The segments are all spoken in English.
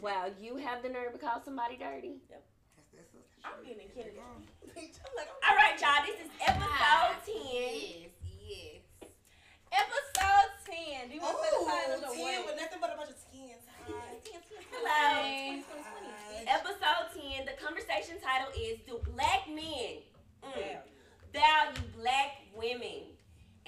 Wow, you have the nerve to call somebody dirty? That's, that's a, I'm getting in kindergarten. Bitch, I'm like, I'm All right, y'all. This is episode ten. Yes, yes. Episode 10. Do you want to say the title 10 what? with nothing but a bunch of skins. Hi. Hello. Hi. Episode ten. The conversation title is "Do Black Men mm, Yeah. Value Black Women?"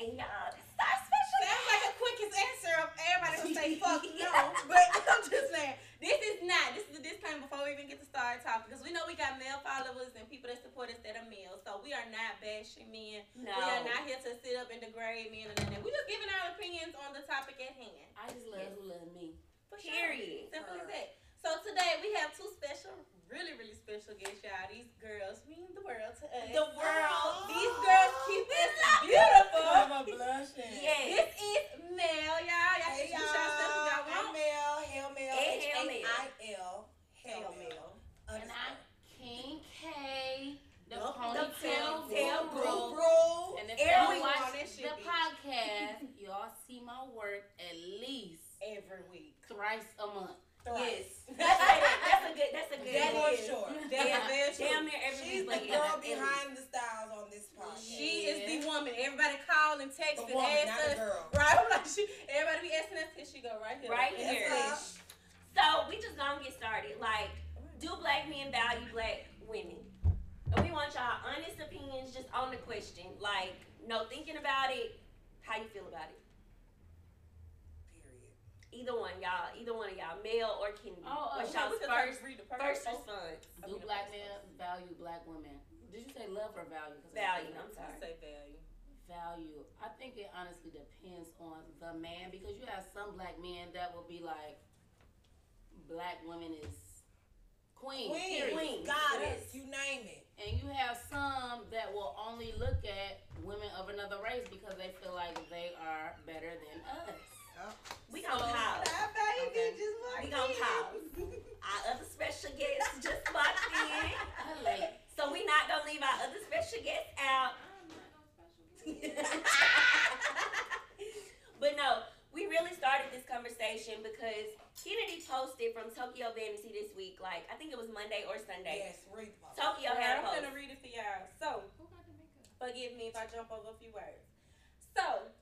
And y'all, this is our special. Sounds like the quickest answer of everybody gonna say fuck no, but I'm just saying this is not. This is a disclaimer before we even get to start talking because we know we got male followers and people that support us that are male, so we are not bashing men. No. We are not here to sit up and degrade men and nothing. We're just giving our opinions on the topic at hand. I just love who love me. For sure. Period. Simple as that. So today we have two special, really, really special guests, y'all. These girls mean the world to us. The world. These girls keep us beautiful. I'm blushing. Yes. This is Mel, y'all. Y'all Hey can y'all, if y'all I'm. Mel, Hail Mel, Hey, Hail Mel. H-A-I-L, Hail Hail Mel. And I'm King K, the Yup. ponytail Tail guru. guru. Bro, And if Every y'all week watch on that shit, the bitch. podcast, y'all see my work at least Every week. thrice a month. Yes. That's a, that's a good. That's a good. That one. is sure. That Yeah, is very true. Damn near every She's week. the but yeah, girl every- behind the styles on this podcast. She is the woman. Everybody call and text The and woman, ask not the us. girl. Right? I'm like, she, everybody be asking us, here she go, right here. Right That's here. us. So we just gonna get started. Like, do black men value black women? And we want y'all honest opinions just on the question. Like, no thinking about it. How you feel about it? Period. Either one, y'all. Either one of y'all, male or Kennedy. Oh, uh, What's okay, y'all's we first read the first post. response? Do black men value black women? Did you say love or value? 'Cause I- Value. I'm I sorry. say value. value. I think it honestly depends on the man because you have some black men that will be like, black women is queen, Queen. Queen. goddess, Yes. you name it. And you have some that will only look at women of another race because they feel like they are better than us. Oh. We gonna So- pause. Baby Okay. just We gonna this. pause. Our other special guest just walked in. Like So we not gonna leave our other special guest out. but no, we really started this conversation because Kennedy posted from Tokyo Vanity this week. Like I think it was Monday or Sunday. Yes, read the post. Tokyo Alright, had a I'm post. gonna read it for y'all. So, forgive me if I jump over a few words. So,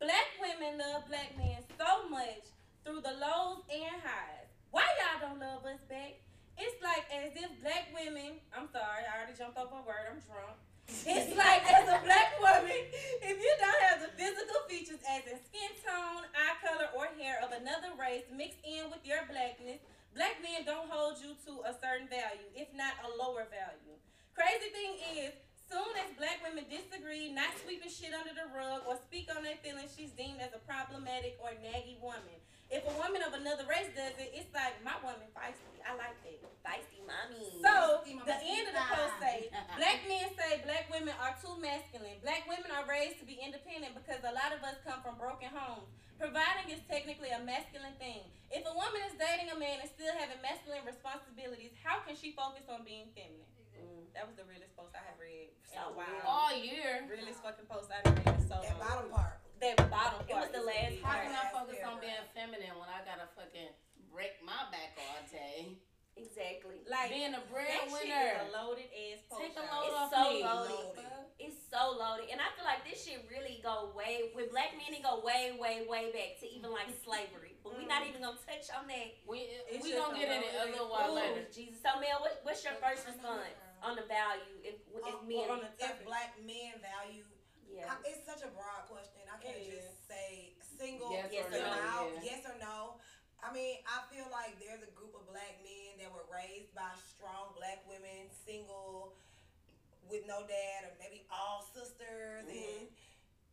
black women love black men so much through the lows and highs. Why y'all don't love us back? It's like as if black women, I'm sorry, I already jumped over a word, I'm drunk. It's like as a black woman, if you don't have the physical features as in skin tone, eye color, or hair of another race mixed in with your blackness, black men don't hold you to a certain value, if not a lower value. Crazy thing is, soon as black women disagree, not sweeping shit under the rug, or speak on their feelings, she's deemed as a problematic or naggy woman. If a woman of another race does it, it's like my woman feisty. I like that. Feisty mommy. So the end of the post say black men say black women are too masculine. Black women are raised to be independent because a lot of us come from broken homes. Providing is technically a masculine thing. If a woman is dating a man and still having masculine responsibilities, how can she focus on being feminine? Mm. That was the realest post I have read. That So was wow. all year. Realest fucking post I have read. So That bottom part. That bottom It was the last big. How can I focus on being feminine when I gotta fucking break my back all day? Exactly. Like Being a that shit breadwinner. is loaded ass post. Take a load It's off so me. loaded. Loaded. It's so loaded, and I feel like this shit really go way with black men. It go way, way, way back to even like slavery. But we not mm. even gonna touch on that. We It's we just gonna get in it a loaded- little while Ooh, later. Jesus. So, Mel, what, what's your first response on the value if if Oh, men? on the If black men value, yeah. I, it's such a broad question. Just say single, Yes or fill no, yeah. yes or no. I mean, I feel like there's a group of black men that were raised by strong black women, single, with no dad, or maybe all sisters, mm-hmm. and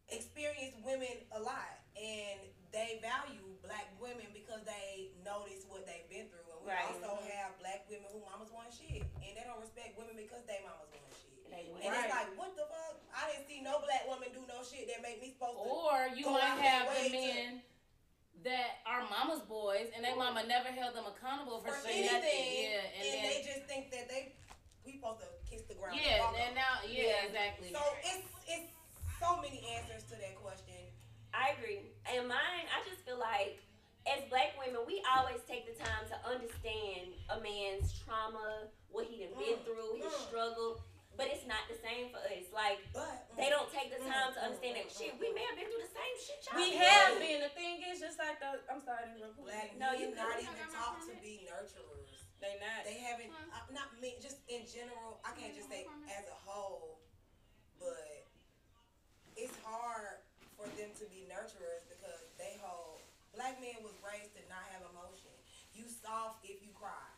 experienced women a lot. And they value black women because they notice what they've been through. And we Right. also mm-hmm. have black women who mamas want shit. And they don't respect women because they mamas want shit. They And Right. it's like, what the fuck? I didn't see no black woman do no shit that make me supposed to. Or you Go might have that the way to- men that are mama's boys and their mama never held them accountable for, for shit. anything, Yeah, and, and, they just think that they we supposed to kiss the ground. yeah, walk and now yeah, Yeah. exactly. So it's it's so many answers to that question. I agree. And mine, I just feel like as black women, we always take the time to understand a man's trauma, what he done been Mm, through, his mm. struggle. But it's not the same for us. Like But they don't take the Mm, time to mm, understand that mm, shit. mm, We mm. may have been through the same shit y'all We have through. been. The thing is, just like the. I'm sorry, to interrupt. black No, you're not even taught to be nurturers. They not. They haven't, uh, not me, just in general. I can't just say as a whole, but it's hard for them to be nurturers because they hold. Black men was raised to not have emotion. You soft if you cry.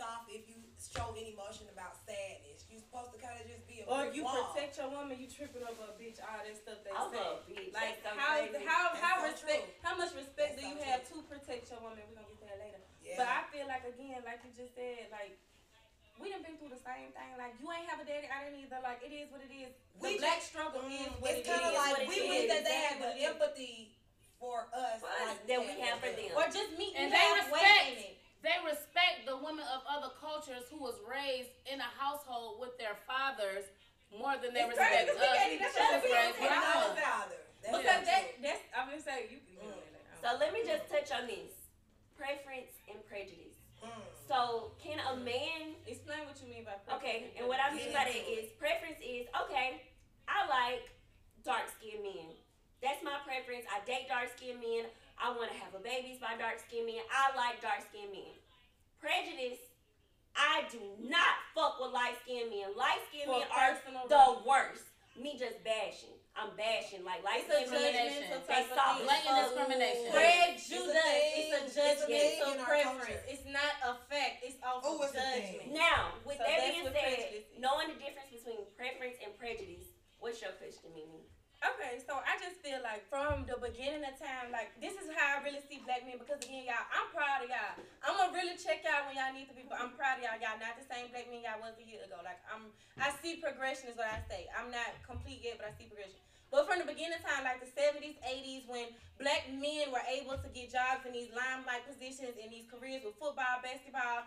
You soft if you show any emotion about sadness. You supposed to kind of just be a Or you wall. protect your woman, you tripping over a bitch. All that stuff they I'm say. a bitch. Like That's so how crazy. how how so respect true. how much respect That's do you so have true. to protect your woman? We're gonna get to that later. Yeah. But I feel like again, like you just said, like we done been through the same thing. Like you ain't have a daddy, I didn't either. Like it is what it is. The We black just- struggle Mm, is what it's it kind of is. like what it we wish that they had the what it is. empathy for us, For us like that we have for them. Or just meet And they respect- it. They respect the women of other cultures who was raised in a household with their fathers more than they It's respect crazy, 'cause we us. can't even- who that's we raised don't with say. us. Our father. Because not that that's I'm gonna say you can get on that. So let me just touch on this. Preference and prejudice. Mm. So can a man Explain what you mean by Okay, and what I mean by that is preference is okay. I like dark skinned men. That's my preference. I date dark skinned men. I want to have a babies by dark skinned men. I like dark skinned men. Prejudice. I do not fuck with light skinned men. Light skinned For men are the reasons. worst. Me just bashing. I'm bashing like light It's a skinned men. judgmental They type of soft. Blatant discrimination. Prejudice. It's a thing. It's a It's a judgmental thing preference. It's not a fact. It's off Oh, of it's a thing. judgment. Now, with So that being said, knowing the difference between preference and prejudice, what's your question, Mimi? Okay, so I just feel like from the beginning of time, like this is how I really see black men because again, y'all, I'm proud of y'all. I'm gonna really check y'all when y'all need to be, but I'm proud of y'all. Y'all not the same black men y'all was a year ago. Like I'm, I see progression is what I say. I'm not complete yet, but I see progression. But from the beginning of time, like the 70s, 80s, when black men were able to get jobs in these limelight positions in these careers with football, basketball,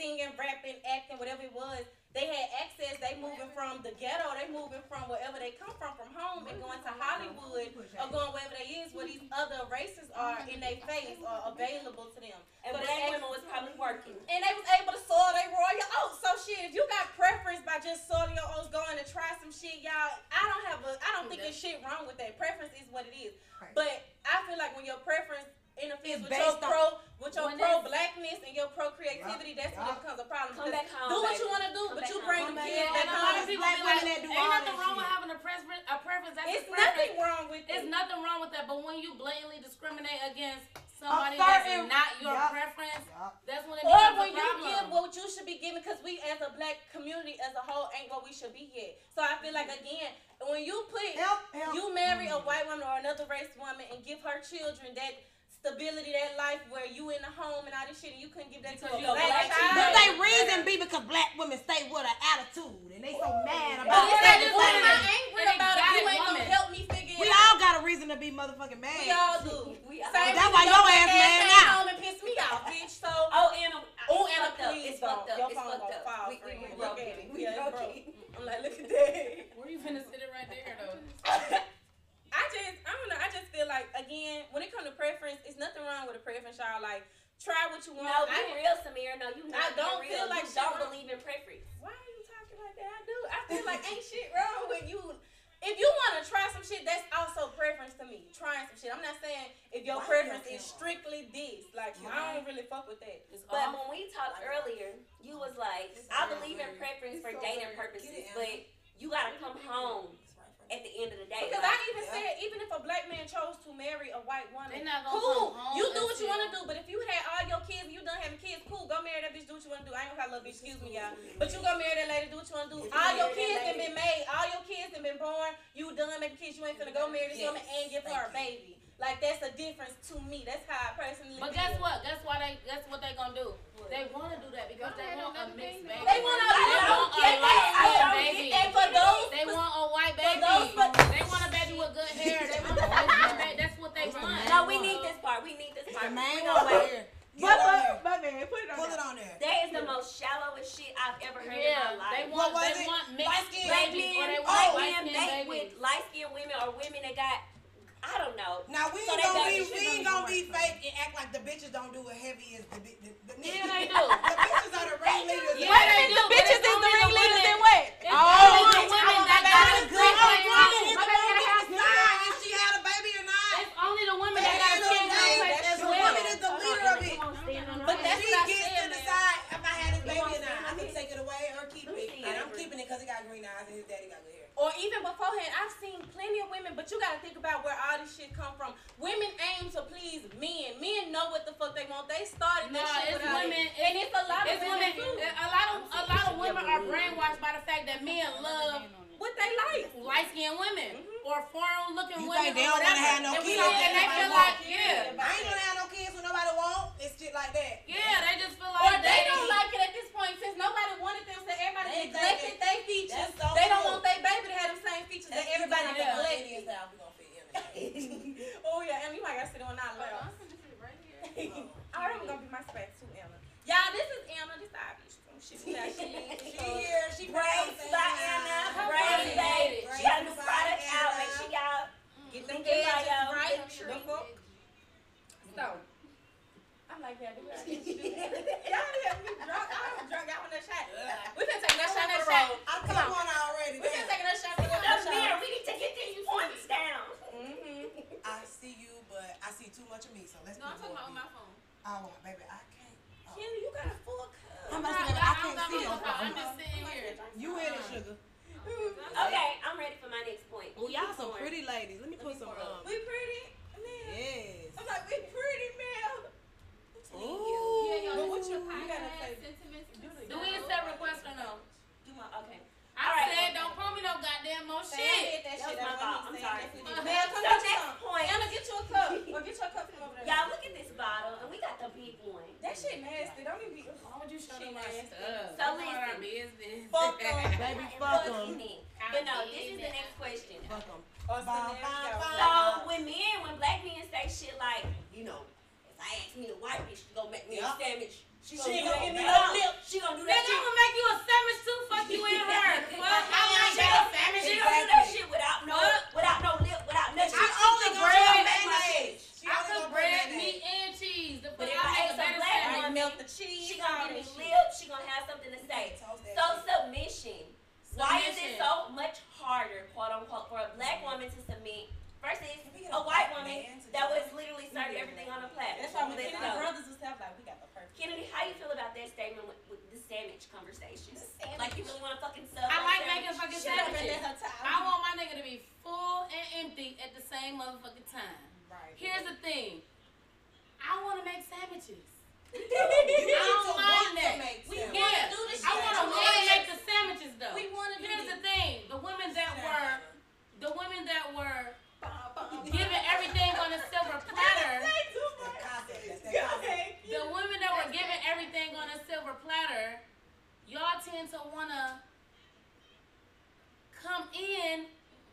singing, rapping, acting, whatever it was, they had access. They moving from the ghetto. They moving from wherever they come from, from home, and going to Hollywood or going wherever they is, where these other races are in their face or available to them. And So black women was probably working. And they was able to soil their royal oats. So shit, if you got preference by just soiling your oats, going to try some shit, y'all, I don't have a, I don't think there's shit wrong with that. Preference is what it is. But I feel like when your preference interferes with your pro with your pro blackness and your pro creativity, that's when it Yup. becomes a problem. Come back home. do what baby. you want to do, Come but you bring Come them kids home. back And a lot of home. people Black be like, ain't nothing that wrong with having a preference. A preference that's It's a preference. nothing wrong with It's nothing wrong with that, but when you blatantly discriminate against somebody that's not your Yup. preference, Yup. that's when it Or becomes when a you give what you should be giving, because we as a black community as a whole ain't what we should be yet. So I feel like again, when you put Help, help. you marry a mm. white woman or another race woman and give her children that stability, that life where you in the home and all this shit, and you couldn't give that Because to a black black child. But they reason be because black women stay with an attitude and they so mad about it's Yeah, like, just what am I women. angry about if you exotic ain't gonna help me figure We it out? We all got a reason to be motherfucking mad. We all do. We Same all- That's why your your ass mad came now. home and pissed me off, bitch. So Oh, Anna. Oh, it's Anna, fucked up. please It's fucked up. Your It's phone fucked gonna up. fall We, we, we Look broke it. it. We Yeah, broke broke. it. I'm like, look at that. Where you finna sit it right there though? I just, I don't know. I just feel like again, when it comes to preference, it's nothing wrong with a preference, y'all. Like, try what you want. No, be didn't- real, Samir. No, you not I don't being real. feel like you shit don't believe in preference. Why are you talking like that? I do. I feel like ain't shit wrong with you. If you want to try some shit, that's also preference to me. Trying some shit. I'm not saying if your Why preference you is strictly this. Like, I don't really fuck with that. It's But all when we talked earlier, you was like, I all believe in preference it's for so dating very- purposes, Get it, Anna. but you gotta come home at the end of the day. Because like, I even Yeah. said, even if a black man chose to marry a white woman, They not gonna cool. come home You do what you want to do. But if you had all your kids, and you done having kids, cool. Go marry that bitch. Do what you want to do. I ain't gonna call little bitch. Excuse me, y'all. But you go marry that lady. Do what you want to do. All your kids have been made. All your kids have been born. You done making kids. You ain't finna go marry this Yes. woman and give her a baby. Like that's a difference to me. That's how I personally. But feel. guess what? Guess why they? Guess what they gonna do? They wanna do that because they want a mixed baby. They want a- They I don't want a light I don't skinned get baby. that. For those, They want a white baby. They want a baby with good hair. They want a white baby. That's what they want. no, we need this part. We need this part. The main We gonna right wait. here. but, on there. but, but man, put it on. Pull there. it on there. That is the most shallowest shit I've ever heard Yeah, in my they life. want. What was They it? want Light mixed skin babies or men, they black want white men skin mate babies. with light skinned women or women that got I don't know. Now we So ain't gonna be we ain't gonna be fake and act like the bitches don't do it heavy as the bi- the, the Yeah, they do. The bitches are the ringleaders. Yeah, Wait a they minute, do, the bitches is the the ringleaders in what? Oh, the women I that got a good plan. be woman My is baby gonna gotta have decide if she had a baby or not. It's only the women At that the got a kid the day, complex as the well. woman is the leader of it. But that's she gets to decide if I had his baby or not. I can take it away or keep it. And it. I'm keeping it because he got green eyes and his daddy got good hair. Or even beforehand, I've seen plenty of women, but you gotta think about where all this shit come from. Women aim to please men. Men know what the fuck they want. They started No, that shit it's women. it. And it's a lot of women, women. too. A lot of a lot of women are brainwashed by the fact that men love What they like. light skinned women mm-hmm. or foreign looking You women. think they don't wanna have no kids? don't- and they feel like yeah, I ain't gonna have no kids when nobody want. It's shit like that. yeah, they just feel Or like they don't like it at this point since nobody wanted them, so everybody They neglected think their features. That's so they don't true. want their baby to have the same features that everybody Yeah. neglected. Indian style, we gonna fit in. Oh yeah, and you might gotta sit on our left. All right, I'm gonna be my space too, Anna. Y'all, this is Anna. This obvious. She be like, she, She here, she Braids by Anna, Her braids babe. She got a new Braids product out. Make mm. sure y'all Get them Link in edges right. The fuck? So, I'm like, yeah, do I need to do that? Y'all hear me drunk? I'm drunk. Y'all want that shot? We can take that shot, that shot. I Come took on. one already. We can take that shot. We can the take that mirror. shot. We need to get these points down. Mm-hmm. I see you, but I see much of me, so let's No, I'm talking about of my phone. Oh, baby, I can't. Oh. Kenny, you got a full cup. I'm I'm not not- saying I I can't don't got see my your phone. I'm just sitting here. You in it, sugar. Okay, I'm ready for my next point. Oh, y'all some pretty ladies. Let me put some. Um, We pretty, man. yes. I'm like, we pretty, man. Ooh. But what you, you gotta say? Do we accept requests or no? Do my okay. I All right. said don't pull me no goddamn more Say I shit. did that That shit. was my That's fault. I'm he sorry. said. Uh-huh. Man, come So get you next some. point. Anna, get you a cup. Or get you a cup from over there. Y'all look at this bottle, and we got the big one. That shit nasty. Don't even be. Why would you show them my stuff? So That's not our listen. business. Fuck 'em. Baby, fuck what's 'em. in it. But no, this is the next question. Fuck 'em. Or Bye, there we bye, go. bye. So when men, when black men say shit like, you know, if I ask me a white bitch to go make me Yeah. a sandwich, she She gonna ain't gonna give me No, no lip. She gonna do Nigga, that I'm gonna make you a sandwich too. Fuck you and her. Fuck, I like She that gonna- sandwich. She gonna do that shit without no, without no lip, without nothing. She She only gonna bread, put make my mayonnaise. I only cook gonna put bread, meat, and cheese. The But fuck, if I I make a a better black sandwich. Melt the cheese. She gonna give me that shit. lips. She gonna have something to say. So submission. Why is it so much harder, quote unquote, for a black mm-hmm. woman to submit versus Can a white woman that was literally serving everything on a platter? That's why when Let's brothers and stuff like we got the perfect. Kennedy, how you feel about that statement with, with the sandwich conversation? The sandwich. Like you really want to fucking sub? I a like sandwich? making fucking Shut up and let sandwiches. her talk. I want my nigga to be full and empty at the same motherfucking time. Right. Here's the thing. I want to make sandwiches. You I don't mind want to that. make We sandwiches. wanna do this I shit. want to want to wanna- make the sandwiches though. We want to do Here's this. the thing: the women that were, the women that were Bum, bum, giving everything on a silver platter, That's that concept. That's that concept. the women that were giving everything on a silver platter, y'all tend to wanna come in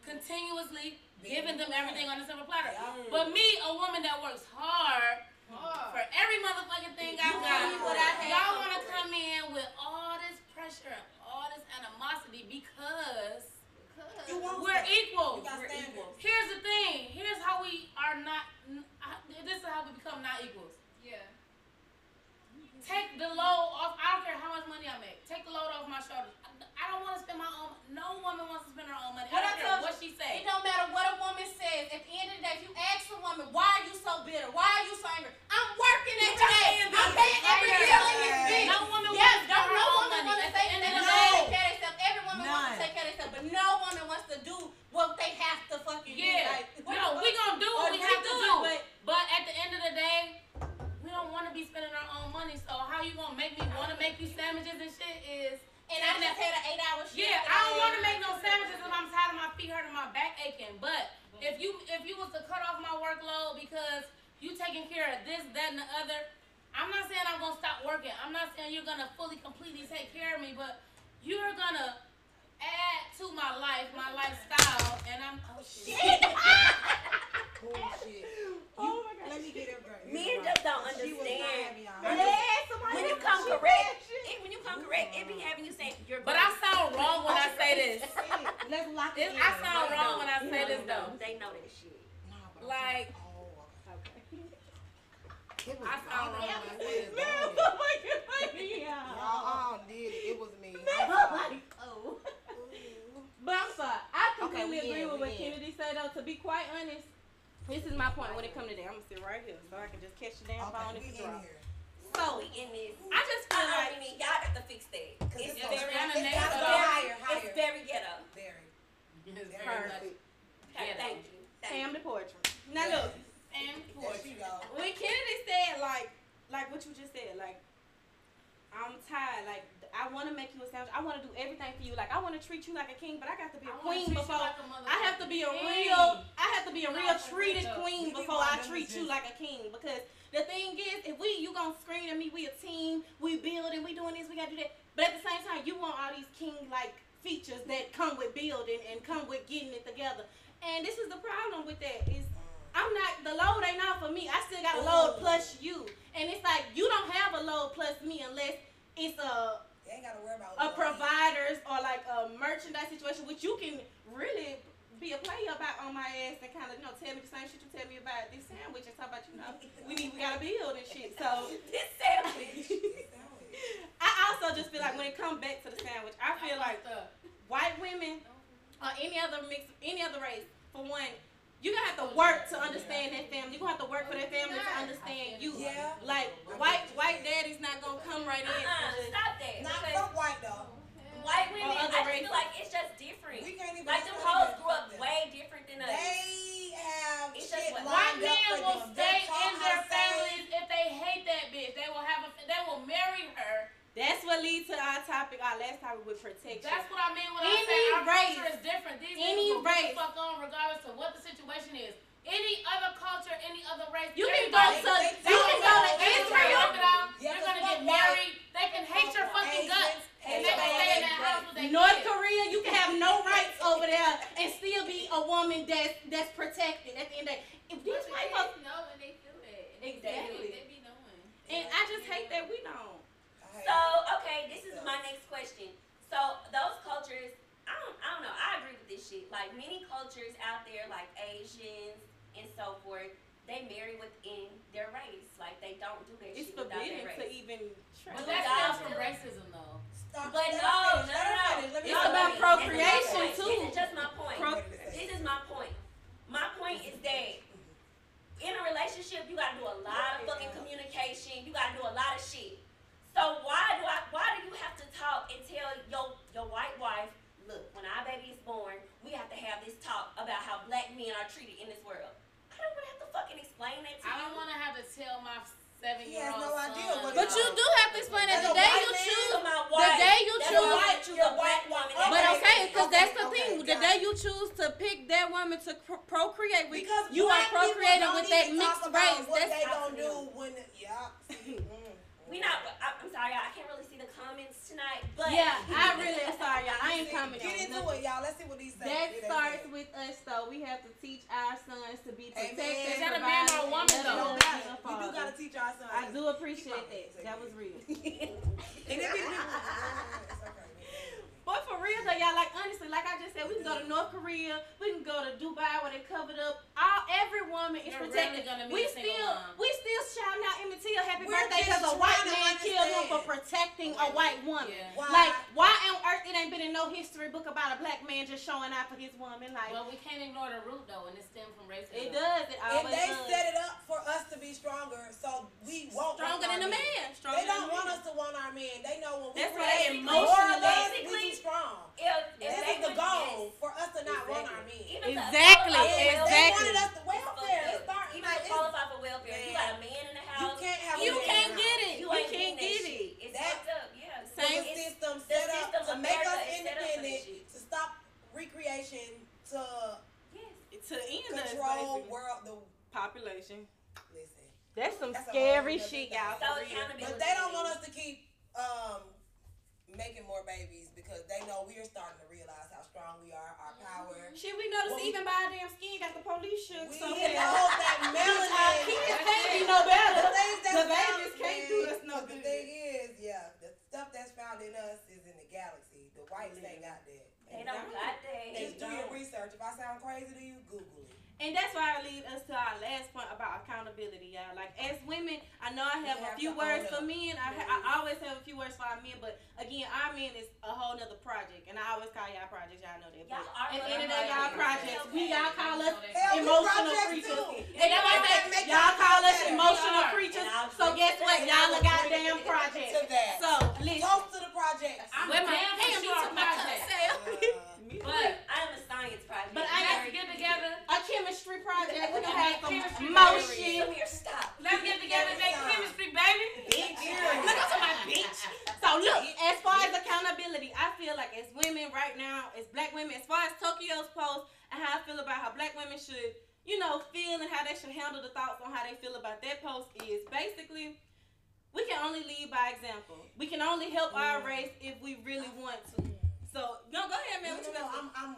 continuously giving them everything on a silver platter. But me, a woman that works hard for every motherfucking thing I You got, need what I have. y'all wanna come in with all this pressure and all this animosity because You want we're that. equal. We're standards. equal. Here's the thing. Here's how we are not. This is how we become not equals. Yeah. Take the load off. I don't care how much money I make. Take the load off my shoulders. I, I don't want to spend my own. No woman wants to spend her own money. What I I don't care what she It don't matter what a woman says. At the end of the day, if you ask a woman, why are you so bitter? Why are you so angry? I'm working every day. I'm paying every bill in this bitch. No woman Yes, wants to spend her no own woman money. want to At say the end they of the day, take care of themselves. Every woman wants to take care of themselves, but no woman wants to do what they have to fucking do. Yeah. Like, No, we gonna do what we have to do do. but- But at the end of the day, we don't want to be spending our own money. So how you gonna make me want to make you sandwiches and shit is And I just had an eight-hour shift. Yeah, I don't want to make no sandwiches if I'm tired of my feet hurting, my back aching. But if you if you was to cut off my workload because you taking care of this, that, and the other, I'm not saying I'm gonna stop working. I'm not saying you're gonna fully, completely take care of me, but you're gonna add to my life, my lifestyle, and I'm oh shit. Bullshit. Oh You, let me get it right. Men just don't She not understand. When you- When you come correct, it, when you come correct, it be having you say you're. But I sound wrong when I say this. Let's lock it in. I sound They wrong know. when I say this though. They know that shit. Like, It was I sound wrong when I said Man, it. oh my God. Y'all all did it. It was me. I'm sorry. Oh. but I'm sorry. I completely we agree in, with what in. Kennedy said though. To be quite honest, this is my point when it comes to that. I'm gonna sit right here so I can just catch the damn phone if we it in drop. here. So we in this. I just feel Uh-uh, like Mimi, y'all got to fix that. It's it's, very, it's kinda it's negative. gotta go very- higher, it's very ghetto. Very. It's very perfect. Okay, Ghetto. thank you. Thank Sam you. the poetry. Now look, And poetry. when Kennedy said like like what you just said, like I'm tired, like I want to make you a sandwich. I want to do everything for you. Like I want to treat you like a king, but I got to be a I queen before. like a I have to be a real. I have to be a real treated queen before I treat you like a king. Because the thing is, if we you gonna scream at me, we a team, we building, we doing this, we gotta do that. But at the same time, you want all these king like features that come with building and come with getting it together. And this is the problem with that is I'm not the load ain't out for me. I still got a load plus you, and it's like you don't have a load plus me unless it's a They ain't gotta worry about a providers or like a merchandise situation, which you can really be a player about on my ass and kind of you know tell me the same shit you tell me about this sandwich and talk about you know we need we gotta build and shit. So This sandwich. It's sandwich. I also just feel like when it comes back to the sandwich, I feel like white women or any other mix, any other race, for one, you gonna have to work to understand that family. You're gonna have to work for that family to understand you. Yeah. Like white white daddy's not gonna come right in. Uh-uh, stop that. Not from white though. white women, I just races. feel like it's just different. We can't even. Like them explain hoes grew up them. way different than us. They have It's shit just what- lined White up men for will stay in their families if they hate that bitch. They will have a. They will marry her. That's what leads to our topic, our last topic with protection. That's what I mean when I say our race. culture is different. These Any race. fuck on regardless of what the situation is. Any other culture, any other race. You can go to you can go to Israel. Work it out. Yeah, You're gonna get married. They can hate your fucking guts. And they can stay in their house with their North. Korea, you can have no rights over there and still be a woman that's that's protected at the end of the day. If these white folks know and they feel that. Exactly. They be knowing. and I just hate that we don't. I So okay, this is my next question. So those cultures, I don't, I don't know. I agree with this shit. Like many cultures out there, like Asians and so forth, they marry within their race. Like they don't do that It's shit without their forbidden to even try. But Well, that God from racism though. Stop- But no, her no, finish, let her no, finish, let me It's finish. about This is my procreation, point. too. This is just my point. Pro- This is my point. My point is that in a relationship, you gotta do a lot of fucking communication. You gotta do a lot of shit. So why do I? Why do you have to talk and tell your your white wife, look, when our baby is born, we have to have this talk about how black men are treated in this world? I don't want to have to fucking explain that to I you. don't want to have to tell my seven He has no son. idea what But you do have to explain that the day you choose. The day you that's choose- why choose a black woman. That's But okay, because saying. that's the Okay, thing. okay, The day you choose to pick that woman to pro- procreate with, Because you are procreating with that even mixed about race. What That's they up gonna do them. when? Yeah. Mm. See. We not. I, I'm sorry, y'all. I can't really see the comments tonight, but yeah, I really am sorry, y'all. I ain't commenting Get on into nothing. it, y'all. Let's see what these say. That Get starts into it. with us, though. We have to teach our sons to be Amen. protected. Is that a man or a woman, and though? don't loved matter. and We do gotta teach our sons. I do appreciate that. That was real. And if it- It's okay. But for real though, y'all, like honestly, like I just said, we can go to North Korea, we can go to Dubai where they covered up. All every woman is You're protected. rarely gonna we a still mom. we still shouting out Emmett Till happy We're birthday because a white trying to man killed him for protecting a white woman. Yeah. Why? Like, why on earth it ain't been in no history book about a black man just showing out for his woman? Like, Well, we can't ignore the root though, and it stems from it racism. does. It And always they does. set it up for us to be stronger, so we won't Stronger want than a our man. Stronger They than a don't want man. us to want our men. They know when we That's why create they more emotionally- of us, we basically- too strong. if, if This they is the would- goal yes. for us to not want our men. Even to Exactly, qualify for Yes, welfare, They exactly. wanted us to it's welfare. fucked It up. start, Even like, to it's- qualify for welfare, you Man. got a man in the you house. can't have You a man can't in the get house. it. You We ain't can't getting get that it. shit. It's That- fucked up. Yeah. So Same- the It's- system the set up system to of make America us is set up for this independent, shit. to stop recreation, to yes. To end us, control basically. world. The population. listen. That's some That's a scary whole nother shit, thing. y'all. So for real. accountability. But they don't want us to keep um making more babies because they know we are starting to realize how strong we are, our power. Shit, we noticed Well, we- even by our damn skin got the police shook. We so know bad. that Our melanin. kids can't be no better. The things that's The found- babies can't do us no But good. The thing is, yeah, the stuff that's found in us is in the galaxy. The whites ain't got that. They don't got that. Just do your research. If I sound crazy to you, Google it. and that's why I lead us to our last point about accountability, y'all. Like as women, I know I have We a have few to words own for up. men. I, ha- I always have a few words for our men, but again, our men is a whole nother project, and I always call y'all projects. Y'all know that. Y'all But are at the end of the day, projects. y'all projects. We y'all call us Hell, emotional creatures. too. And that's why I Make say y'all y'all call us better. emotional creatures. So guess what? that. Y'all a I will goddamn project. To that. So listen. Toast to the projects. I'm Where my- damn Damn, sure you took my project. But I am a science project. But I Let's get together. a chemistry project. We gonna And have make some chemistry motion. Come here, stop. Let's get together and make chemistry, baby. Look at my bitch. So look, as far as accountability, I feel like as women right now, as black women, as far as Tokyo's post and how I feel about how black women should, you know, feel and how they should handle the thoughts on how they feel about that post is basically we can only lead by example. We can only help our race if we really want to. So no, go ahead, man. No, What you no, no, I'm, I'm?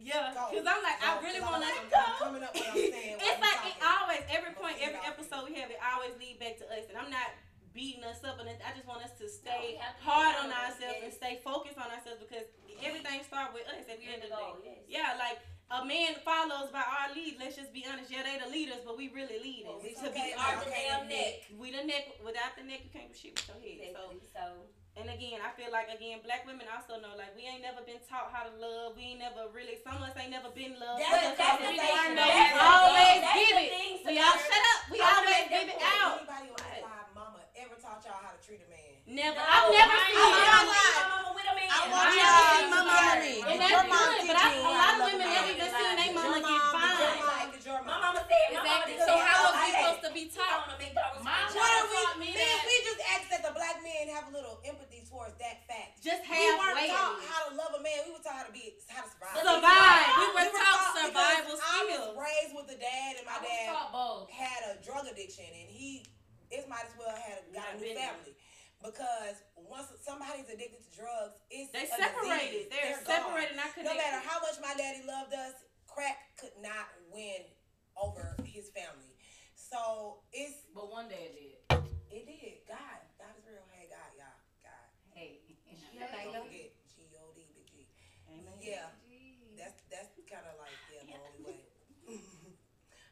Yeah, because I'm like, I Go, really 'cause want to I'm- go. I'm coming up what I'm saying. It's while like it always, every point, every episode we have, it always lead back to us. And I'm not beating us up, and I just want us to stay we to hard on accountable, ourselves and stay focused on ourselves because everything starts with us at the end of the day. yes. Yeah, like a man follows by our lead. Let's just be honest. Yeah, they the leaders, but we really leading. Well, we to okay, be the okay, damn Nick. neck. we the neck. Without the neck, you can't do shit with your head. So Exactly. So and again, I feel like again, black women also know like we ain't never been taught how to love. We ain't never really. Some of us ain't never been loved. That's Some of us the thing. That's We always That's give the it. thing, We all shut up. We I'm always give it out. Anybody on this live mama ever taught y'all how to treat a man? Never. No, I've oh, never I seen my mama. seen my mama with a man. I want you to see my mama mama. And that's your mom good, but I, a lot of women never even seen their mama get mom- did your fined. mom- Like, My mama? said my mama Exactly. So how I we supposed to be taught? want to make dollars. My What are we? taught me that- we just asked that the black men have a little empathy towards that fact. Just We weren't halfway. taught how to love a man. We were taught how to be how to survive. Survive. We were We taught survival I was raised with a dad, and my dad had a drug addiction, and he it might as well had got a new family because once somebody's addicted to drugs, it's They separated. disease. They're, separated, not No matter how much my daddy loved us, crack could not win over his family. So it's But one day it did. it did. God, God is real. Hey, God, y'all, God. Hey. Don't forget G O D, big G. Amen. Yeah, that's that's kind of like yeah, the only way.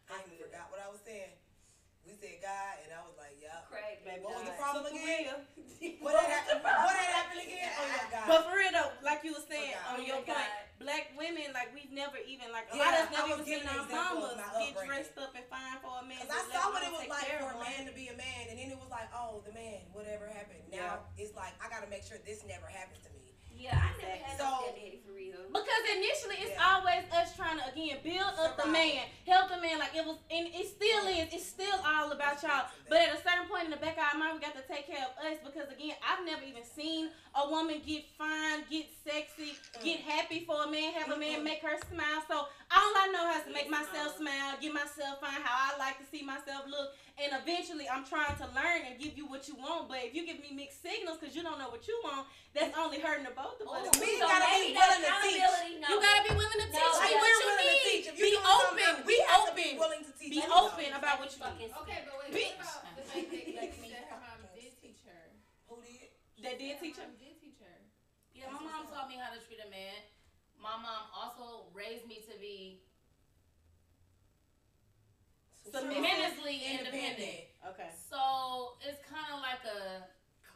I even forgot what I was saying. We said God, and I was like, yeah. Craig, Baby, What was the problem So for again? real. What had happened? What had happened again? Oh yeah, God. But for real though, like you were saying Oh, on God. your Oh, point, God. black women like we've never even like a Yeah, lot of us I never was even giving seen an our example of mamas get dressed up and fine for a man. Because I saw what it was like for a man to be a man, and then it was like, oh, the man, whatever happened. Now it's like I gotta make sure this never happens to me. Yeah, I never had So- no stepdaddy for real. Because initially it's Yeah. always us trying to again build up the man, help the man. Like it was, and it still is. It's still all about y'all. But at a certain point in the back of our mind, we got to take care of us because again, I've never even seen a woman get fine, get sexy, mm. get happy for a man, have a man make her smile. So all I know how to make myself smile, get myself fine, how I like to see myself look, and eventually I'm trying to learn and give you what you want. But if you give me mixed signals because you don't know what you want, that's only hurting the both of us. Ooh, We so gotta be willing to teach. no. You gotta be willing to No, teach like, me what you willing to need. teach. If you Be open. we Be have to be willing to teach. Be you open about what you Fucking need. Okay, but wait, Bitch. what about the fact that like, she said her mom did teach her? Who did? That did teach her. did teach her. Yeah, my mom taught me how to treat a man. My mom also raised me to be tremendously independent. Okay. So it's kind of like a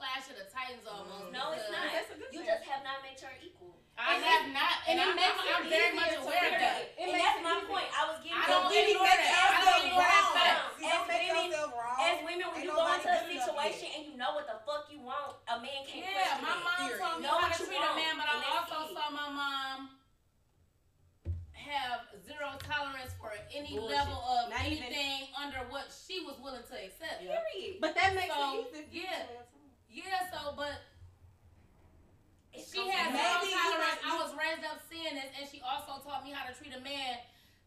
clash of the titans almost. No, it's not. That's a good You thing. just have not met your equal. I And have not, and, and I'm, makes I'm, I'm very much aware of that. it. It and makes that's my easier. point. I was giving I you don't we be ignore making. I don't ignore that wrong. fact. See, As women- wrong. As women, when you go into a situation and you know what the fuck you want, a man can't Yeah, question my it. mom Period. taught me Know how what to treat a man, but I also saw my mom have zero tolerance for any Bullshit. level of Not even- anything under what she was willing to accept. Yeah. Period. But that makes So, it easy. yeah. Yeah, so but It she comes has zero Maybe you tolerance. might- I was raised up seeing this, and she also taught me how to treat a man.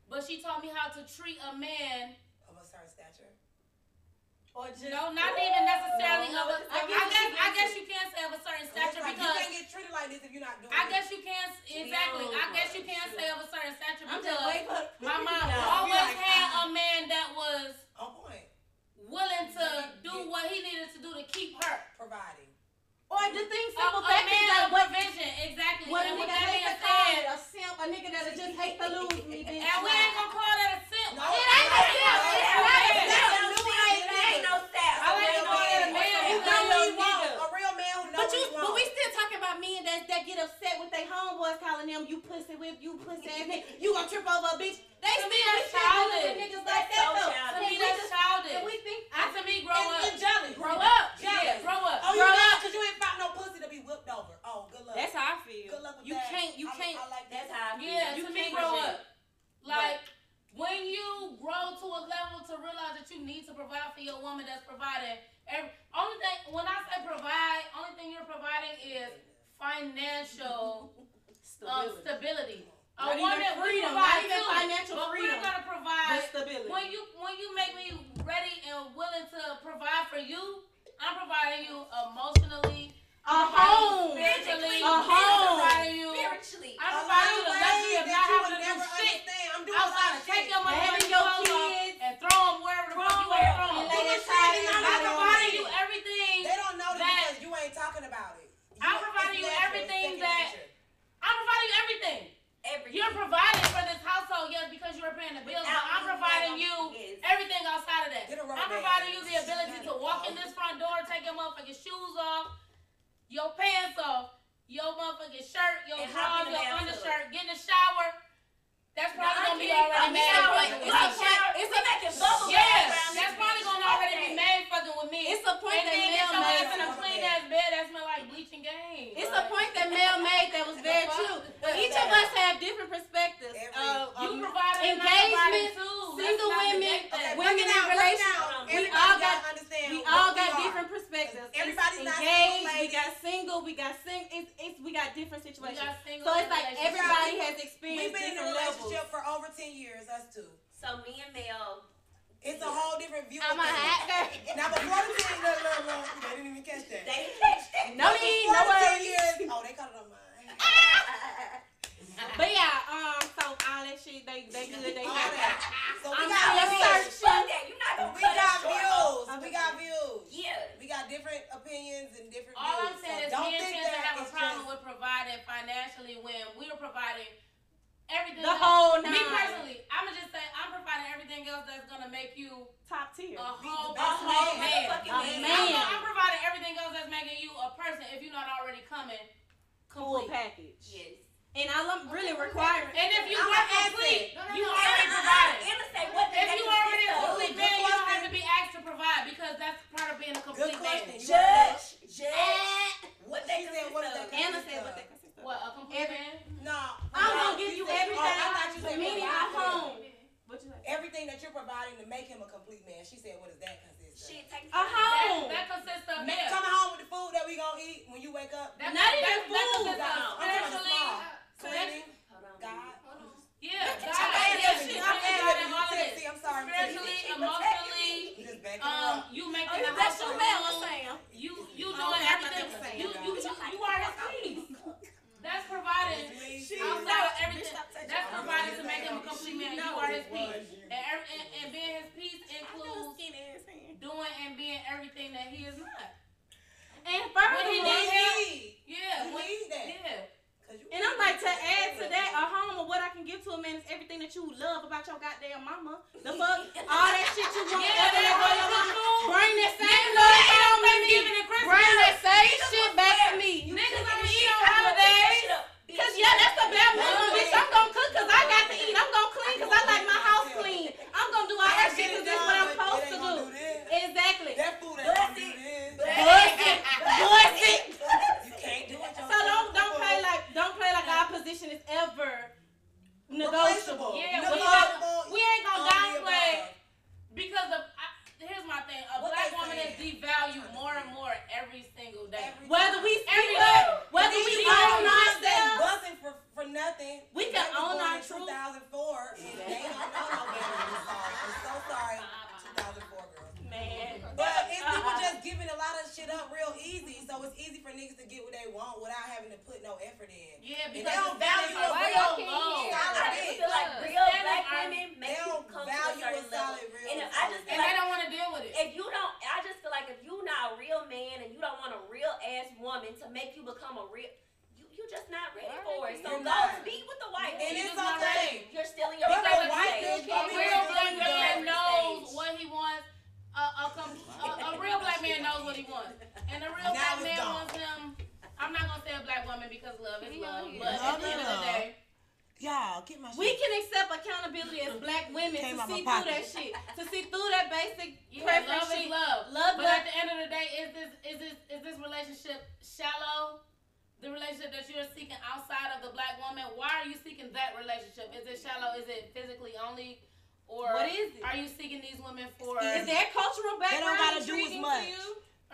But she taught me how to treat a man. Of a certain stature. Or just No, not even necessarily No, of a. I I, get what guess you I mean. guess you can say of a certain stature like, you can't get treated like this if you're not doing I it. guess you can't exactly. I guess you can't say of a certain stature I'm just because my mom always like, had ah. a man that was On point willing to do what he needed to do to keep her. Providing. Or the thing simple a, a man is that what vision exactly. What and a nigga that nigga said, a simp, a nigga that just hate to lose me. Bitch. And we ain't gonna call that a simp. No, it ain't a simp. It's not a boys calling them you pussy whip, you pussy ass nigga, you gonna trip over a bitch. They To still me, that's childish. niggas like That's that so though. childish. To me, that's just- childish. we think I, to me, grow And, up. and jealous. Grow up. Jealous. Yeah, grow up. Oh, you Grow mad up. because you ain't found no pussy to be whipped over. Oh, good luck. That's how I feel. good luck with you that. can't, you I- can't. I like That's that. how I feel. Yeah, You to me, grow up. Like when you grow to a level to realize that you need to provide for your woman that's providing. Every, only thing when I say provide, only thing you're providing is financial um, stability. A Not even woman we freedom, not even financial but freedom. we're gonna provide stability. when you when you make me ready and willing to provide for you. I'm providing you emotionally. a home. spiritually. A home. providing you. Spiritually. I'm A providing you lot the of luxury ways of that not you having would to do never shit understand. I'm doing a lot outside. of Take shit. your money Having when your you clothes off kids. and throw them wherever the fuck you want to throw And them. lay Doing that shit side and in I'm your not I'm doing providing it. you everything. They don't know that, that- because you ain't talking about it. You- I'm providing it's you natural, everything it's second that- nature. I'm providing you everything. Everything. You're providing for this household, yes, because you're paying the bills, but I'm providing you everything outside of that. I'm providing you the ability to walk in this front door, take your motherfucking shoes off, your pants off, your motherfucking shirt, your drawers, your undershirt, get in the shower. That's probably Now, gonna be already I'm made. showering, fucking it's a point- It's we a- making bubble Yes, around that's probably gonna already be Okay. made fucking with me. It's a point and that then get Mel your ass in made. a clean ass bed that smell like bleach and game. It's a point that Mel made that was very true. But each of us have different perspectives. Every- of, You um, providing and engagement, providing too. Single women. Okay, women in down, break it relation- down. we all gotta understand we all got different perspectives. Everybody's not engaged. we got single. We got sing. It's, it's we got different situations. So it's like everybody has experienced been in a different levels. Relationship for over 10 years, us two. So me and Mel, It's a whole different view I'm of a things. hot girl. Now, before the 10 look, look, look, they didn't even catch that. they didn't catch that. No need, no Before the 10 worries. years, oh, they caught it on mine. But yeah, um, so all that shit, they they good. They All happy. that. So we I'm got still views. searching. Fuck that. You're not gonna We cut got us short. views. Okay. We got views. Yeah. We got different opinions and different All views. I'm saying so is don't men think tend to that have a it's problem just- with providing financially when we're providing everything. The else. whole Me personally, I'ma just say I'm providing everything else that's gonna make you top tier. a whole, a whole man. man. A man. man. I'm, I'm providing everything else that's making you a person if you're not already coming Full complete. package. Yes. And I'm really requiring. And if you I'm were an complete, No, no, you no. already provided. Emma say what If you already a complete Good man, you don't have to be asked to provide because that's part of being a complete man. You wanna know? Judge, judge, what they said, what is that consist. Anna said what they consist of. What, a complete Every- man? No. I'm gonna give you everything. Oh, I thought you said Meaning provide at him. home. What you say? Everything that you're providing to make him a complete man. She said, what does that consist of? Shit, take A home. That, that consists of Ma- Coming home with the food that we gonna eat when you wake up. That, Not even that, that food. consists of I'm talking spiritually. Cleaning, God. Yeah, God, I'm yeah, shit, I'm God and all of this. I'm sorry. Spiritually, emotionally, You just backing um, her up. you Oh, making you the house your your mail. Sam. You you doing everything. thought that was You you you, are his piece. That's providing She- outside of everything. Bitch, stop That's me. providing to make him a complete man. You are his piece, and, every, and and being his piece includes skinny ass hand. doing and being everything that he is not. And When he What need you furthermore, help. Yeah, You when, need that. yeah. 'Cause you- and I'm like to add to that, a home or what I can give to a man is everything that you love about your goddamn mama. The fuck, all that shit you want. Yeah, other than that your goes mama. with Bring that same Niggas love ain't home to me. Thanksgiving and Christmas. Bring that same shit back to me. Niggas gonna eat on holidays. Cause yeah, that's the bare minimum, bitch. I'm gonna cook cause I got to eat. I'm gonna clean cause I like my house clean. I'm gonna do all that shit cause that's what I'm supposed to do. Exactly. That food ain't Bless gonna do it. this. Bust it, bust it. You can't do it yourself. So don't don't play like don't play like our position is ever negotiable. Yeah, The we fuck? not- We ain't All gonna the downplay above. because of. I, here's my thing: a What black they woman is saying? devalued more and more every single day. Every Whether we Every speak day. up, whether These we young own niggas that's ourselves. busting for, for nothing. We They can was own born our in truth. 2004, and they don't know no better. I'm sorry. I'm so sorry. 2004 girls. Man. But it's people just giving a lot of shit up real easy, so it's easy for niggas to get what they want without having to put no effort in. Yeah, they because don't the standards value are a so real low. solid I just bitch. feel like The real standards black are- women They make you don't come to a value a certain level. solid, real And if I solid just bitch. And they don't want to deal with it. If you don't, I just feel like if you're not a real man and you don't want a real ass woman to make you become a real, you you just not ready for it. So You're go not. speak with the white And man. it's You're not okay. ready. You're still in your But a recovery white stage. bitch A gonna be real real black good. man Recovery knows stage. what he wants. A, a, com- a, a real black man knows what he wants. And a real Now black man gone. wants him. I'm not gonna say a black black woman because love is love. yeah. But at the end of the day, Y'all, get my shit. We can accept accountability as black women Came to see through that shit, to see through that basic yeah, preference love is shit. love. Love, But love. at the end of the day, is this is this is this relationship shallow? The relationship that you're seeking outside of the black woman, why are you seeking that relationship? Is it shallow? Is it physically only, or What is it? are you seeking these women for? Is their cultural background? They don't gotta do as much.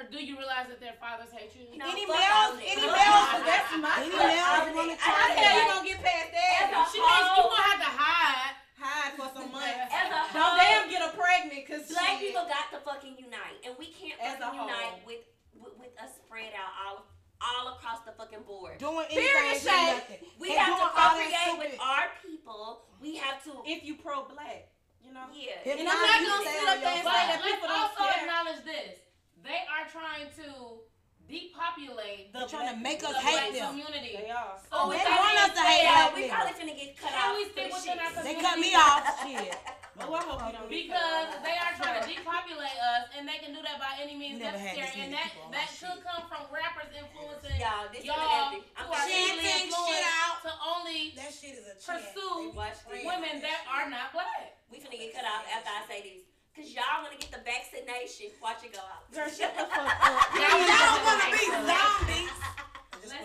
To you? Or do you realize that their fathers hate you? No, Any males? Any males? all. That's my Any Fuck males all wanna that. try I How the hell you feel gonna get past As that? a She means you whole- gonna have to hide. Hide for some months. As a Don't damn get her pregnant, cause black shit. people got to fucking unite, and we can't As fucking unite with, with with us spread out all all across the fucking board. doing Period, anything, doing nothing. We And have to doing all procreate with our people. We have to, if you pro black, you know. yeah. If And not, I'm not gonna stay sit on up there and But say that people let's don't also care. acknowledge this. They are trying to depopulate They're trying to make the us black hate them. community. They are. So Oh, they want us to hate said, black we men. probably finna get cut Can off. we for stick within shit. our They cut me off. Shit. Oh, I hope you don't Because they are trying to depopulate us, and they can do that by any means never necessary. And that that oh, could shit. come from rappers influencing Y'all, this y'all who are easily Chanting shit influenced out. to only That shit is a. Pursue They Watch praying this. women that are not black. We finna get cut off after I say this. Cause y'all wanna get the vaccination. Watch it go out. Girl, shut the fuck up. Y'all don't wanna be zombies.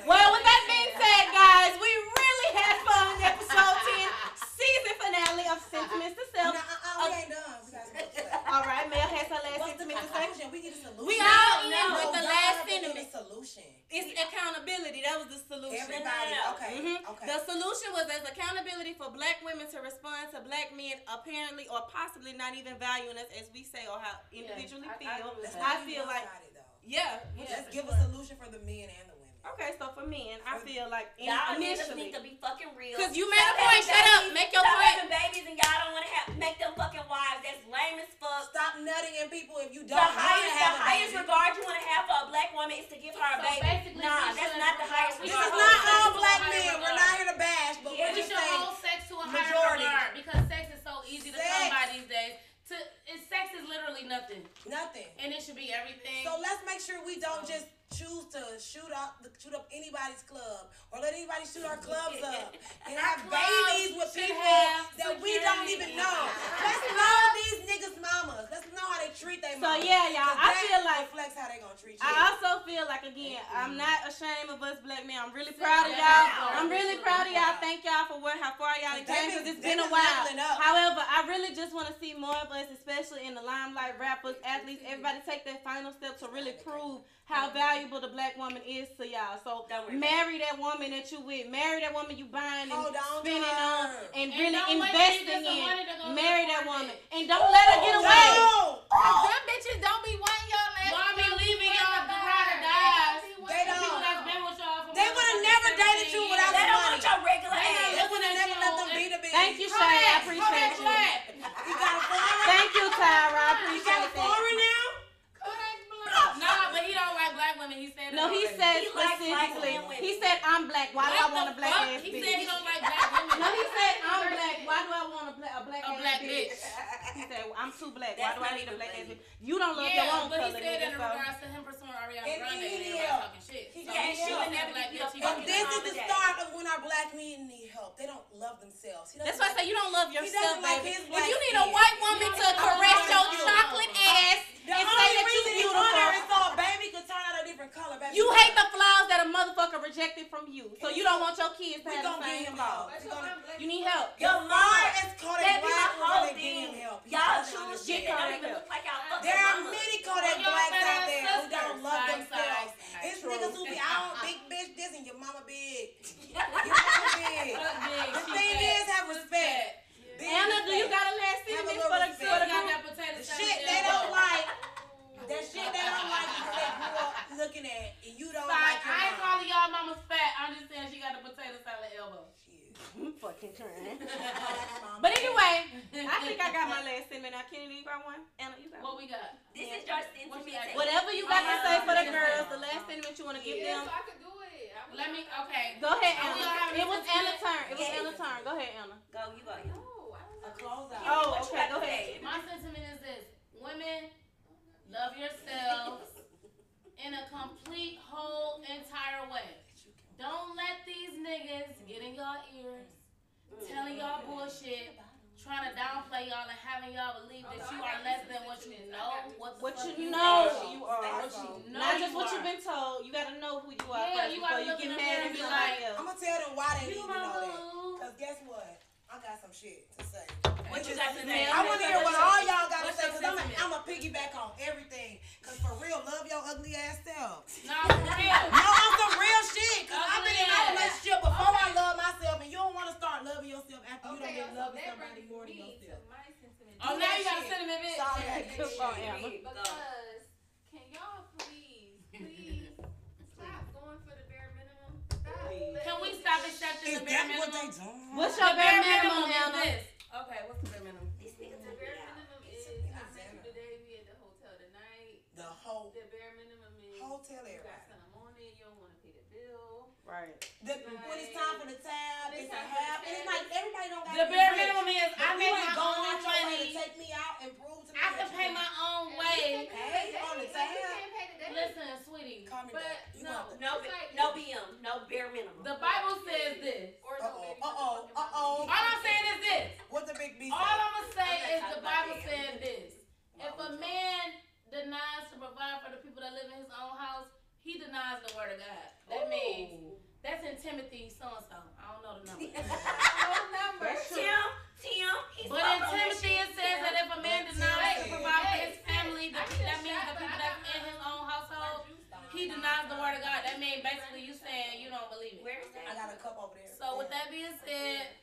Well, with that being said, guys, we really had fun episode 10, season finale of Sentiments to No, Self. uh-uh, we ain't done. We got some more stuff. All right, Mel has her last What's the sentiment to say. conclusion? We need a solution. We all No, in no, with the y'all last have to do the solution. It's accountability. That was the solution. Everybody, okay, Mhm. okay. The solution was as accountability for black women to respond to black men apparently or possibly not even valuing us as we say or how individually I- I feel. agree with I feel like one-sided, though. yeah. Yeah, Let's give sure. a solution for the men and the women. Okay, so for men, I feel like in- Y'all niggas initially. need to be fucking real. Cause you made a point. having Shut up. Make your stop point. having babies and y'all don't wanna have make them fucking wives. That's lame as fuck. Stop nutting in people if you don't want to highest, the have a highest baby. regard you want to have for a black woman is to give her a So baby. basically, Nah, that's not the highest This regard. is should not all sex to a black higher men. We're not here to bash, but Yeah, we're We just saying. hold sex to a higher majority. regard because sex is so easy to Sex. come by these days. To it, sex is literally nothing, Nothing. and it should be everything. So let's make sure we don't just choose to shoot up shoot up anybody's club or let anybody shoot our clubs up and have babies with people that we don't even know. Let's know these niggas' mamas. Let's know how they treat their So yeah, y'all, 'Cause I feel like flex how they gonna treat you. I also feel like again, I'm not ashamed of us black men. I'm really Sit proud of y'all. I'm really proud of y'all. Thank y'all for where how far y'all They came been- because it's they been a while. However, I really just want to see more of us, especially in the limelight, rappers, athletes, everybody take that final step to really prove how valuable the black woman is to y'all. So Don't marry that woman that you with, marry that woman you buying and Hold on to spending on and And really don't wait till you investing get some money to go in. get Marry that woman and don't let her get away. Bitches don't be wanting y'all ass. Y'all be leaving y'all the ride or dies. They The people don't. that's been with y'all for They would've never dated 17 you without They don't want your regular They ass. They would have never let them be the bitch. Thank you, Shay. I appreciate you. You got a foreign? Thank you, Tyra. I You got a appreciate that. foreign now? Kodak Black. Black. Nah, but he don't like black women. He said No, he already. said He specifically. He said I'm black. Why do I want a black fuck? ass He said he don't like black women. No, he said I'm black. Why do I want a black a black A ass black bitch? bitch. He said I'm too black. Why do I need a black ass bitch? You don't love your Yeah, own but he color, said nigga. in So. regards to him pursuing Ariana And Grande and he everybody is. talking shit. He So Yeah, he should would have black be bitch. a He fucking And this is the start of when our black men need help. They don't love themselves. That's why I say you don't love He yourself, doesn't like baby. If you need a white woman to caress like your chocolate ass The and say only that you reason he beautiful. Want her is so a baby could turn out a different color, baby. You hate the flaws that a motherfucker rejected from you. So you don't want your kids to We have the gonna give same him flaws. gonna- You need help. Your As mom. far as Kodak That Black, we're gonna give him help. Y'all doesn't choose shit that don't Kodak even help. look like y'all There are mamas. many Kodak Well, Blacks out there who don't love Side, themselves. side, side. It's niggas who be, out big bitch this and your mama big. Your mama big. The thing is, have respect. Big Anna, do you got a last Have a sentiment for the, respect. for the got group? potato shit they don't like, that shit they don't like because they grew up looking at and you don't Sorry, like your I ain't calling y'all mamas fat. I'm just saying she got a potato salad elbow. I'm fucking trying. But anyway, I think I got my last sentiment. Now, Kennedy, you got one? Anna, you got What one? we got? This is your What you sentiment. Whatever you oh, got to say for the girls, the last sentiment you want to give Yeah, them. so I could do it. Let me. Okay. Go ahead, Are Anna. It was a Anna's turn. It was Yes. Anna's turn. Go ahead, Anna. Go, you go. You. No, I was A close out. Oh, What okay. Go ahead. My sentiment is this: Women, love yourselves in a complete, whole, entire way. Don't let these niggas get in y'all ears, telling y'all bullshit, trying to downplay y'all and having y'all believe that you are less than what you know. What, the What you is know you are. What you know Not just you what you've been told. You gotta know who you are Yeah, first you before gotta you look get in the mad mirror and be somebody like, else. I'm gonna tell them why they You need to know that. Cause guess what? I got some shit to say. What Which you got to say? I want to hear what all y'all got to say. Cause I'm a, sentiment? I'm a piggyback on everything. Cause for real, love your ugly ass self. Nah, for real. No, on some real shit. Cause I've been in my relationship before I love myself, and you don't want to start loving yourself after you don't been so loving somebody more than yourself. Oh, now you got a sentiment, bitch. Sorry. Good for Emma. Because can y'all please, please stop going for the bare minimum? Stop. Can we stop accepting Is the bare that what they minimum? What's The your bare bare minimum, minimum is Anna? this. Okay, what's the bare minimum? These niggas The took me bare out. minimum is I met you today. We at the hotel tonight. The whole The bare minimum is hotel you got everybody. some money. You don't want to pay the bill. Right. The, when it's time for the tab, it's it's a time for the half. And it's like everybody don't got The bare minimum is I you make my going own out your way to take me out and prove to me I can you pay my own And way. you can't Hey, pay on the the tab. You can't pay the day. Listen, sweetie. Call me But back. No. No, like- no BM, no bare minimum. The Bible says this. Uh-oh, uh-oh, put the fucking uh-oh. All I'm saying is this. What the big B All? I'm gonna say is the Bible them. said this. If a man denies to provide for the people that live in his own house, he denies the word of God. That means that's in Timothy so and so. I don't know the number. No number. That's true. Tim, Tim, he's But in Timothy it says that if a man denies to Timothy- provide for his family, that, I need a that means shot, the people I in his own household, he denies the word of God. That means basically you saying you don't believe it. Where is that? I got a cup over there. So with that being said,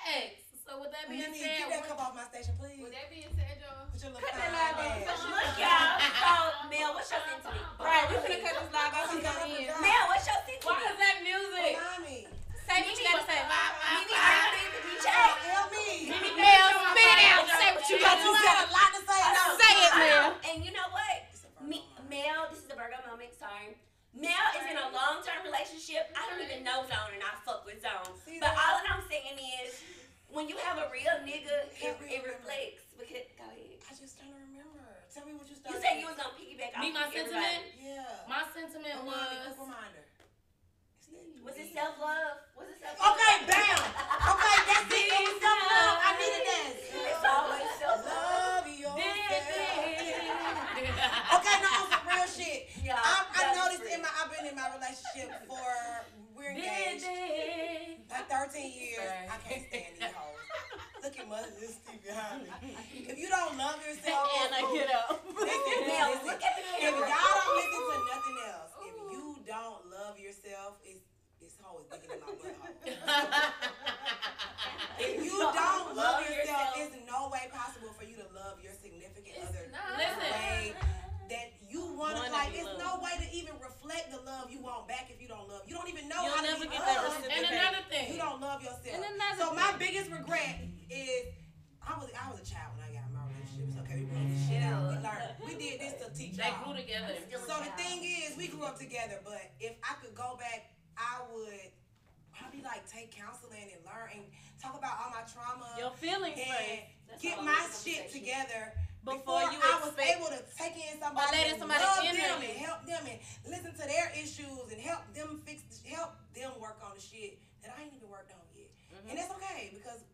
facts. So with that being Mimi, said, get that cup off my station, please. With that being said, y'all. Put your little Cut that fine line ass. down. Look, y'all. So, Mel, what's your sentiment? Right, we finna cut this live off and go in. Mel, what's your why is that music? Remind me. Say what you gotta say. Bye, bye, Mimi, bye. Mimi, the DJ. Help me. Mel, spit it out. Say what you You got to got say. a lot to say. now. Say it, Mel. And you know what? It's a Virgo Me, moment. Mel, this is the Virgo moment, sorry. Mel is in a long term relationship. I don't even know Zone and I fuck with Zone. See But that? all that I'm saying is, when you have a real nigga, it, it reflects. Because, go ahead. I just trying to remember. Tell me what you started. You said you was gonna piggyback off Me, my everybody. sentiment? Yeah. My sentiment Remind me, was reminder. It's that Was it self love? Was it self love? Okay, bam. Okay, that's it. It was self love. I needed that. It's always self love. Love yourself. Okay, no, on some real shit. Yeah, I, I noticed in my I've been in my relationship for we're engaged Did like 13 years. Sorry. I can't stand these hoes. Look at my this Steve behind me. If you don't love yourself, Anna, oh, get up. listen, Mel, listen. look at the If y'all don't listen to nothing else, if you don't love yourself, it's this hoe is digging in my butthole. If you don't love yourself, it's no way possible for you to love your significant other It's not. the Listen. that you want to. Like, be it's no way to even reflect the love you want back if you don't love. You don't even know You'll how to never be get that loved. And another thing. You don't love yourself. And another so my thing. biggest regret is I was I was a child when I got in my relationship. It's okay, we broke this shit out. We learned. We did this to teach They y'all. grew together. So the thing is, we grew up together, but if I could go back, I would probably like take counseling and learn and talk about all my trauma Your feelings and first. get all my the shit conversation. together Before before, you I was able to take in somebody letting and somebody love them and help them and listen to their issues and help them fix help them work on the shit that I ain't even worked on yet. Mm-hmm. And that's okay because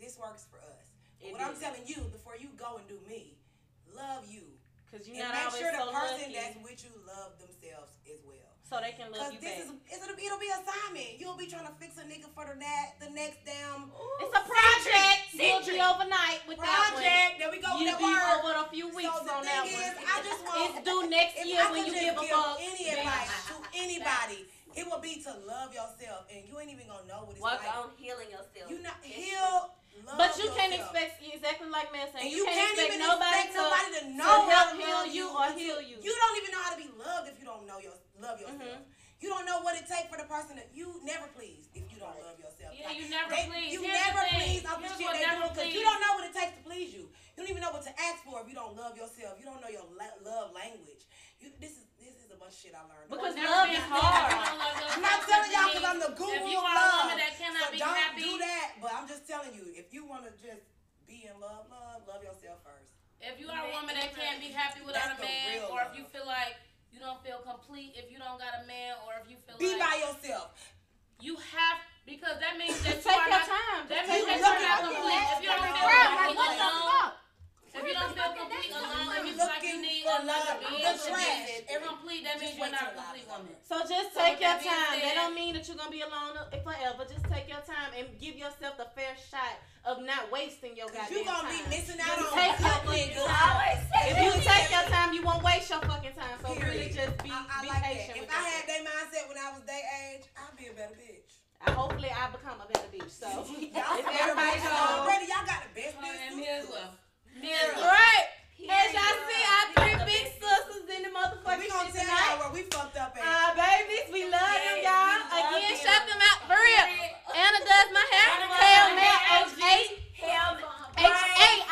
this works for us. But It what I'm telling you before you go and do me, love you. Cause you're and make sure the so person lucky. that's with you love themselves as well. So they can love you this back. is it'll, it'll be assignment. You'll be trying to fix a nigga for the na- the next damn It's a project. You'll be overnight with that project. There we go one. with You'll that be word. over a few weeks so the on thing that is, one. I just want It's due next year when you just give a fuck. any advice to anybody, it will be to love yourself, and you ain't even gonna know what it's Work like. on healing yourself. You not It's heal. Love But you can't expect exactly like man saying you, you can't, can't expect even nobody expect to, nobody to to know how to heal you or heal you. You don't even know how to be loved if you don't know your love yourself. Mhm. You don't know what it takes for the person that you never please if you don't love yourself. Yeah, Like, you never they- please. You Here's never please off the shit they never do because you don't know what it takes to please you. You don't even know what to ask for if you don't love yourself. You don't know your la- love language. You this is this is a bunch of shit I learned. Because love is hard. You don't love I'm not telling y'all because I'm the guru of love. woman that cannot so be don't happy, do that. But I'm just telling you, if you want to just be in love, love, love yourself first. if you are a woman that can't be happy without That's a man, or if you feel like you don't feel complete if you don't got a man, or if you feel Be like by yourself. you have because that means that you take are your not, time. That means take that you're not complete. If you don't feel Bruh, complete like, what the fuck? If you don't feel complete alone, if you like you Looking need for another love, being the to trash. complete, that means you're not a complete woman. So just take with your that time. That don't mean that you're gonna be alone forever. Just take your time and give yourself the fair shot of not wasting your Cause goddamn you gonna time. be missing out Just on take your good niggas. I always say If you take your time, you won't waste your fucking time. So really, just be I, I be like patient that. with If I had that mindset when I was their age, I'd be a better bitch. I, hopefully, I become a better bitch. So Y'all if better everybody bitches knows. already. Y'all got the best bitch. me well. Mirror. Right. As y'all see, our three big sisters in the motherfucking show tonight. Where we fucked up at. Our babies, we love them, y'all. Again, shout them out for real. Anna does my hair. Hell, man, H8. Hell, H8.